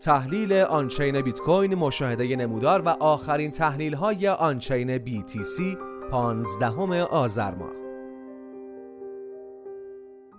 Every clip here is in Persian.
تحلیل on-chain بیت کوین مشاهده نمودار و آخرین تحلیل های on-chain BTC 15 آذر ماه.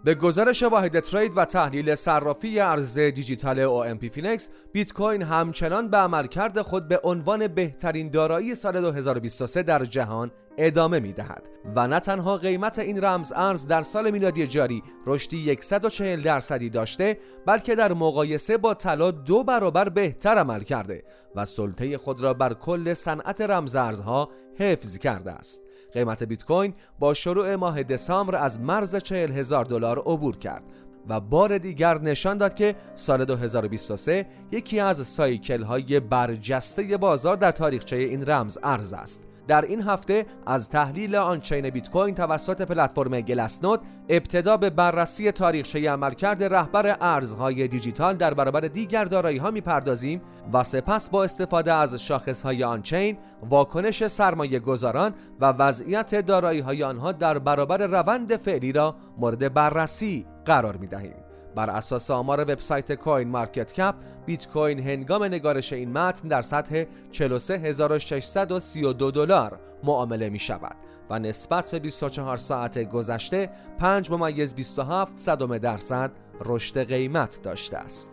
به گزارش واحد trade و تحلیل صرافی ارز دیجیتال او پی فینکس بیت کوین همچنان به عملکرد خود به عنوان بهترین دارایی سال 2023 در جهان ادامه می دهد و نه تنها قیمت این رمز ارز در سال میلادی جاری رشدی 140 درصدی داشته بلکه در مقایسه با طلا دو برابر بهتر عمل کرده و سلطه خود را بر کل صنعت رمز ارزها حفظ کرده است. قیمت بیت کوین با شروع ماه دسامبر از مرز 40 هزار دلار عبور کرد و بار دیگر نشان داد که سال 2023 یکی از سایکل های برجسته بازار در تاریخچه این رمز ارز است. در این هفته از تحلیل آنچین بیت کوین توسط پلتفرم گلسنود ابتدا به بررسی تاریخچه عملکرد رهبر ارزهای دیجیتال در برابر دیگر دارایی ها می‌پردازیم و سپس با استفاده از شاخص های آنچین واکنش سرمایه گذاران و وضعیت دارایی های آنها در برابر روند فعلی را مورد بررسی قرار می دهیم. بر اساس آمار وبسایت کوین مارکت کپ بیت کوین هنگام نگارش این متن در سطح 43632 دلار معامله می شود و نسبت به 24 ساعت گذشته 5 ممیز 27 صدم درصد رشد قیمت داشته است.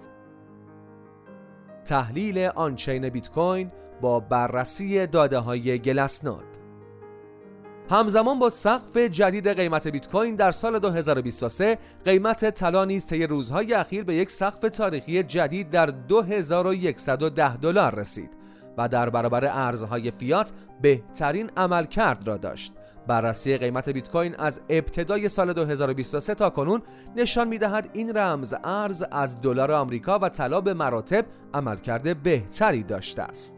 تحلیل آنچین بیت کوین با بررسی داده های گلسنود همزمان با سقف جدید قیمت بیت کوین در سال 2023 قیمت طلا نیز طی روزهای اخیر به یک سقف تاریخی جدید در 2110 دلار رسید و در برابر ارزهای فیات بهترین عملکرد را داشت. بررسی قیمت بیت کوین از ابتدای سال 2023 تا کنون نشان می‌دهد این رمز ارز از دلار آمریکا و طلا به مراتب عملکرد بهتری داشته است.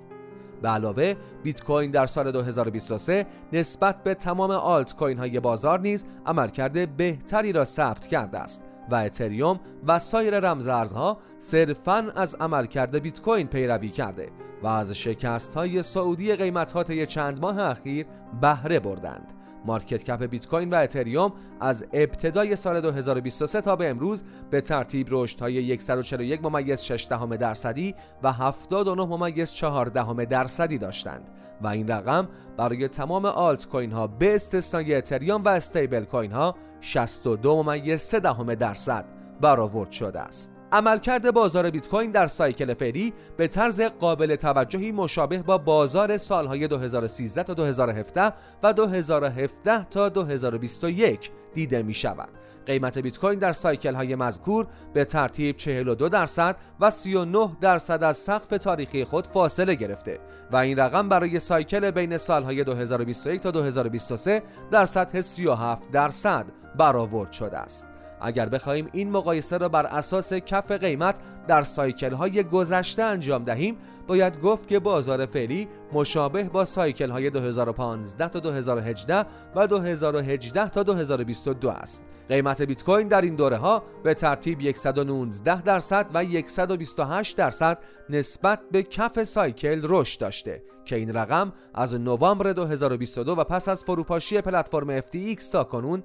به علاوه بیت کوین در سال 2023 نسبت به تمام آلت کوین های بازار نیز عملکرد بهتری را ثبت کرده است و اتریوم و سایر رمزارزها صرفاً از عملکرد بیت کوین پیروی کرده و از شکست های صعودی قیمت ها چند ماه اخیر بهره بردند. market cap بیت کوین و اتریوم از ابتدای سال 2023 تا به امروز به ترتیب رشد های 141 ممیز 6 دهم درصدی و 79 ممیز 4 دهم درصدی داشتند و این رقم برای تمام آلت کوین ها به استثنای اتریوم و استیبل کوین ها 62 ممیز 3 دهم درصد برآورد شده است. عملکرد بازار بیت کوین در cycle فعلی به طرز قابل توجهی مشابه با بازار سالهای 2013 تا 2017 و 2017 تا 2021 دیده می شود. قیمت بیت کوین در سایکل های مذکور به ترتیب 42 درصد و 39 درصد از سقف تاریخی خود فاصله گرفته و این رقم برای سایکل بین سالهای 2021 تا 2023 در سطح 37 درصد برآورد شده است. اگر بخواهیم این مقایسه را بر اساس کف قیمت در سایکل های گذشته انجام دهیم باید گفت که بازار فعلی مشابه با سایکل های 2015 تا 2018 و 2018 تا 2022 است. قیمت بیت کوین در این دوره ها به ترتیب 119 درصد و 128 درصد نسبت به کف سایکل رشد داشته که این رقم از نوامبر 2022 و پس از فروپاشی پلتفرم FTX تا کنون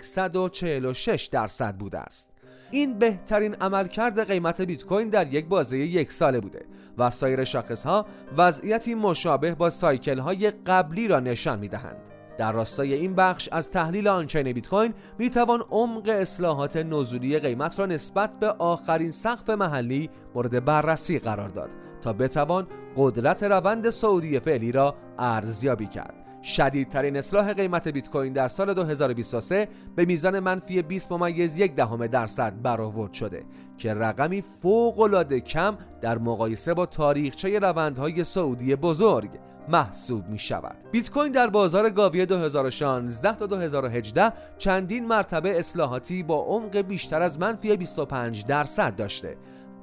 146 درصد بوده است این بهترین عملکرد قیمت بیت کوین در یک بازه یک ساله بوده و سایر شاخص ها وضعیتی مشابه با سایکل های قبلی را نشان می دهند. در راستای این بخش از تحلیل آنچین بیت کوین می توان عمق اصلاحات نزولی قیمت را نسبت به آخرین سقف محلی مورد بررسی قرار داد تا بتوان قدرت روند سعودی فعلی را ارزیابی کرد شدیدترین اصلاح قیمت بیت کوین در سال 2023 به میزان منفی 20 ممیز یک دهم درصد برآورد شده که رقمی فوق العاده کم در مقایسه با تاریخچه روندهای سعودی بزرگ محسوب می شود بیت کوین در بازار گاوی 2016 تا 2018 چندین مرتبه اصلاحاتی با عمق بیشتر از منفی 25 درصد داشته.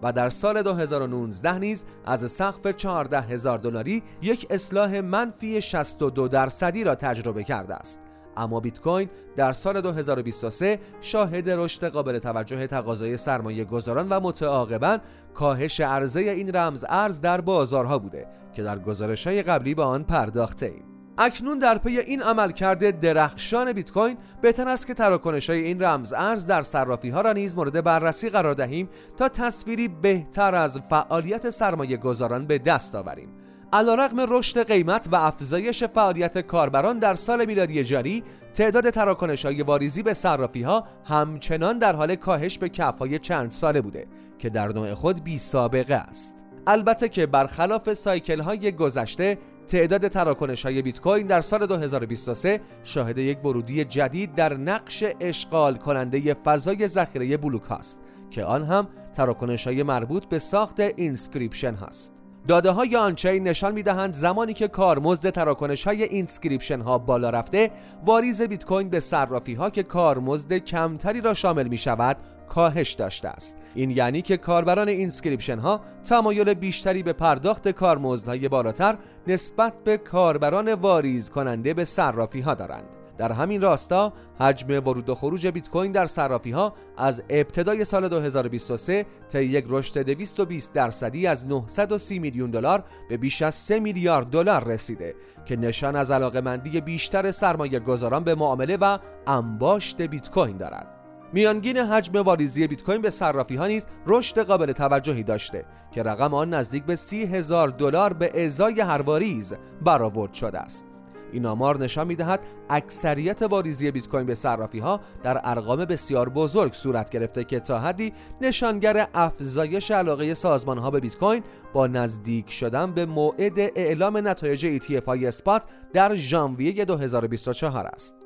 و در سال 2019 نیز از سقف 14 هزار دلاری یک اصلاح منفی 62 درصدی را تجربه کرده است اما بیت کوین در سال 2023 شاهد رشد قابل توجه تقاضای سرمایه گذاران و متعاقبا کاهش عرضه این رمز ارز در بازارها بوده که در گزارش های قبلی به آن پرداخته ایم. اکنون در پی این عملکرد درخشان بیت کوین بهتر است که تراکنش های این رمز ارز در صرافی ها را نیز مورد بررسی قرار دهیم تا تصویری بهتر از فعالیت سرمایه گذاران به دست آوریم. علیرغم رشد قیمت و افزایش فعالیت کاربران در سال میلادی جاری تعداد تراکنش های واریزی به صرافی ها همچنان در حال کاهش به کف های چند ساله بوده که در نوع خود بی سابقه است. البته که برخلاف سایکل های گذشته تعداد تراکنش های بیت کوین در سال 2023 شاهد یک ورودی جدید در نقش اشغال کننده فضای ذخیره بلوک است که آن هم تراکنش های مربوط به ساخت inscription هست داده های on-chain نشان می دهند زمانی که کارمزد تراکنش های inscription ها بالا رفته واریز بیت کوین به صرافی ها که کارمزد کمتری را شامل می شود کاهش داشته است این یعنی که کاربران inscription ها تمایل بیشتری به پرداخت کارمزدهای بالاتر نسبت به کاربران واریز کننده به صرافی ها دارند در همین راستا حجم ورود و خروج بیت کوین در صرافی ها از ابتدای سال 2023 تا یک رشد 220 درصدی از 930 میلیون دلار به بیش از 3 میلیارد دلار رسیده که نشان از علاقمندی بیشتر سرمایه گذاران به معامله و انباشت بیت کوین دارد. میانگین حجم واریزی بیت کوین به صرافی ها نیز رشد قابل توجهی داشته که رقم آن نزدیک به سی هزار دلار به ازای هر واریز برآورد شده است. این آمار نشان می‌دهد اکثریت واریزی بیت کوین به صرافی ها در ارقام بسیار بزرگ صورت گرفته که تا حدی نشانگر افزایش علاقه سازمان ها به بیت کوین با نزدیک شدن به موعد اعلام نتایج ETF های اسپات در ژانویه 2024 است.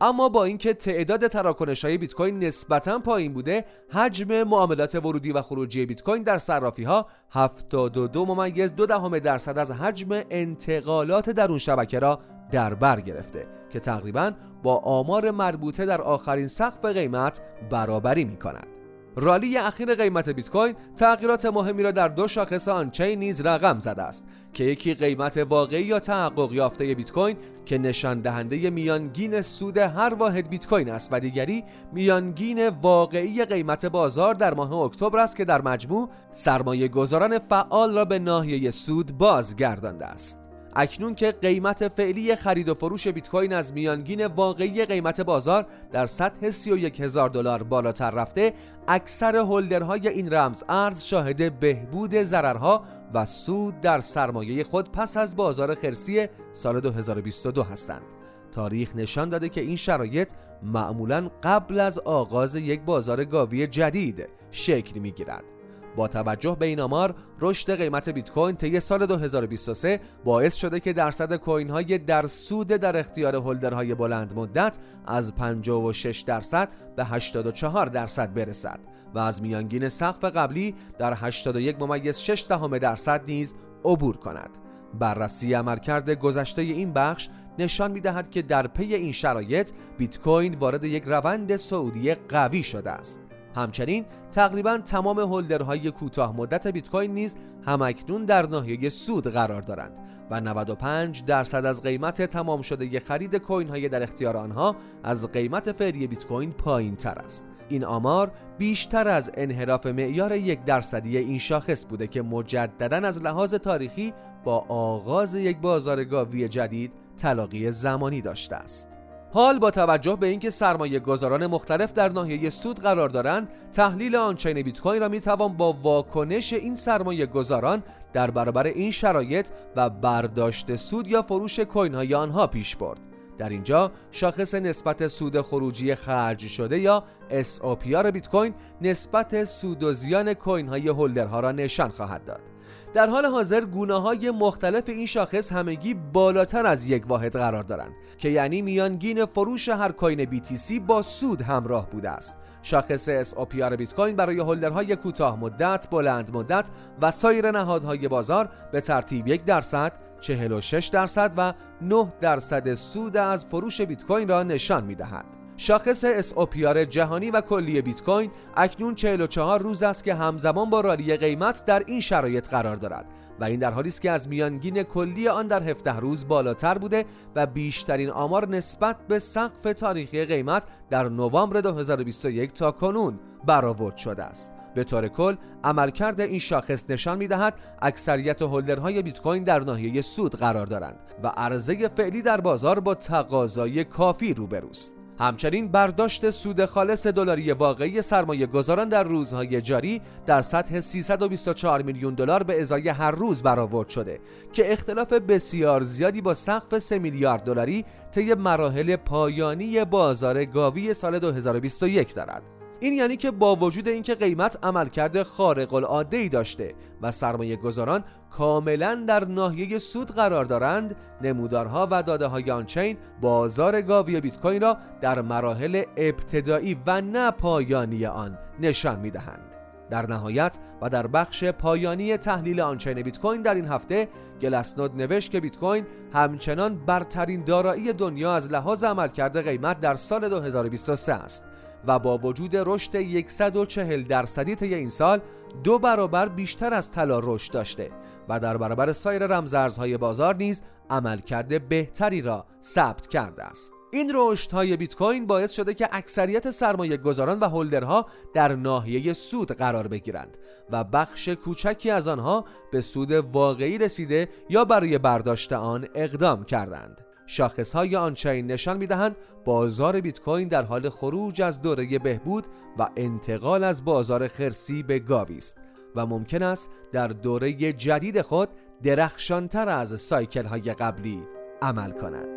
اما با اینکه تعداد تراکنش های بیت کوین نسبتا پایین بوده حجم معاملات ورودی و خروجی بیت کوین در صرافی ها 72 ممیز دو دهم درصد از حجم انتقالات در اون شبکه را در بر گرفته که تقریبا با آمار مربوطه در آخرین سقف قیمت برابری می کند. رالی اخیر قیمت بیت کوین تغییرات مهمی را در دو شاخص آنچین نیز رقم زده است که یکی قیمت واقعی یا تحقق یافته بیت کوین که نشان دهنده میانگین سود هر واحد بیت کوین است و دیگری میانگین واقعی قیمت بازار در ماه اکتبر است که در مجموع سرمایه گذاران فعال را به ناحیه سود بازگردانده است. اکنون که قیمت فعلی خرید و فروش بیت کوین از میانگین واقعی قیمت بازار در سطح 31 هزار دلار بالاتر رفته اکثر هولدرهای این رمز ارز شاهد بهبود ضررها و سود در سرمایه خود پس از بازار خرسی سال 2022 هستند. تاریخ نشان داده که این شرایط معمولا قبل از آغاز یک بازار گاوی جدید شکل می گیرد با توجه به این آمار رشد قیمت بیت کوین طی سال 2023 باعث شده که درصد کوین های در سود در اختیار هولدرهای بلند مدت از 56 درصد به 84 درصد برسد و از میانگین سقف قبلی در 81 ممیز 6 دهم درصد نیز عبور کند. بررسی عملکرد گذشته این بخش نشان می دهد که در پی این شرایط بیت کوین وارد یک روند سعودی قوی شده است. همچنین تقریبا تمام هولدرهای کوتاه مدت بیت کوین نیز همکنون در ناحیه سود قرار دارند و 95 درصد از قیمت تمام شده خرید کوین های در اختیار آنها از قیمت فعلی بیت کوین پایین تر است. این آمار بیشتر از انحراف معیار یک درصدی این شاخص بوده که مجددا از لحاظ تاریخی با آغاز یک بازار گاوی جدید تلاقی زمانی داشته است. حال با توجه به اینکه سرمایه گذاران مختلف در ناحیه سود قرار دارند تحلیل آنچین بیت کوین را می‌توان با واکنش این سرمایه گذاران در برابر این شرایط و برداشت سود یا فروش کوین های آنها پیش برد. در اینجا شاخص نسبت سود خروجی خرج شده یا SOPR بیت کوین نسبت سود و زیان کوین های هولدرها را نشان خواهد داد. در حال حاضر گونه های مختلف این شاخص همگی بالاتر از یک واحد قرار دارند که یعنی میانگین فروش هر کوین BTC با سود همراه بوده است. شاخص SOPR بیت کوین برای هولدرهای کوتاه مدت، بلند مدت و سایر نهادهای بازار به ترتیب یک درصد، 46 درصد و 9 درصد سود از فروش بیت کوین را نشان می دهد. شاخص SOPR جهانی و کلی بیت کوین اکنون 44 روز است که همزمان با رالی قیمت در این شرایط قرار دارد و این در حالی است که از میانگین کلی آن در 17 روز بالاتر بوده و بیشترین آمار نسبت به سقف تاریخی قیمت در نوامبر 2021 تا کنون برآورد شده است به طور کل عملکرد این شاخص نشان می‌دهد اکثریت هولدرهای بیت کوین در ناحیه سود قرار دارند و عرضه فعلی در بازار با تقاضای کافی روبروست همچنین برداشت سود خالص دلاری واقعی سرمایه گذاران در روزهای جاری در سطح 324 میلیون دلار به ازای هر روز برآورد شده که اختلاف بسیار زیادی با سقف 3 میلیارد دلاری طی مراحل پایانی بازار گاوی سال 2021 دارد. این یعنی که با وجود اینکه قیمت عملکرد خارق العاده ای داشته و سرمایه گذاران کاملا در ناحیه سود قرار دارند نمودارها و داده های آنچین بازار گاوی بیت کوین را در مراحل ابتدایی و نه پایانی آن نشان می دهند. در نهایت و در بخش پایانی تحلیل آنچین بیت کوین در این هفته گلسنود نوشت که بیت کوین همچنان برترین دارایی دنیا از لحاظ عملکرد قیمت در سال 2023 است و با وجود رشد 140 درصدی طی این سال دو برابر بیشتر از طلا رشد داشته و در برابر سایر رمزارزهای بازار نیز عملکرد بهتری را ثبت کرده است. این رشد های بیت کوین باعث شده که اکثریت سرمایه گذاران و هولدرها در ناحیه سود قرار بگیرند و بخش کوچکی از آنها به سود واقعی رسیده یا برای برداشت آن اقدام کردند. شاخص های آنچین نشان می دهند بازار بیت کوین در حال خروج از دوره بهبود و انتقال از بازار خرسی به گاوی است و ممکن است در دوره جدید خود درخشانتر از سایکل های قبلی عمل کند.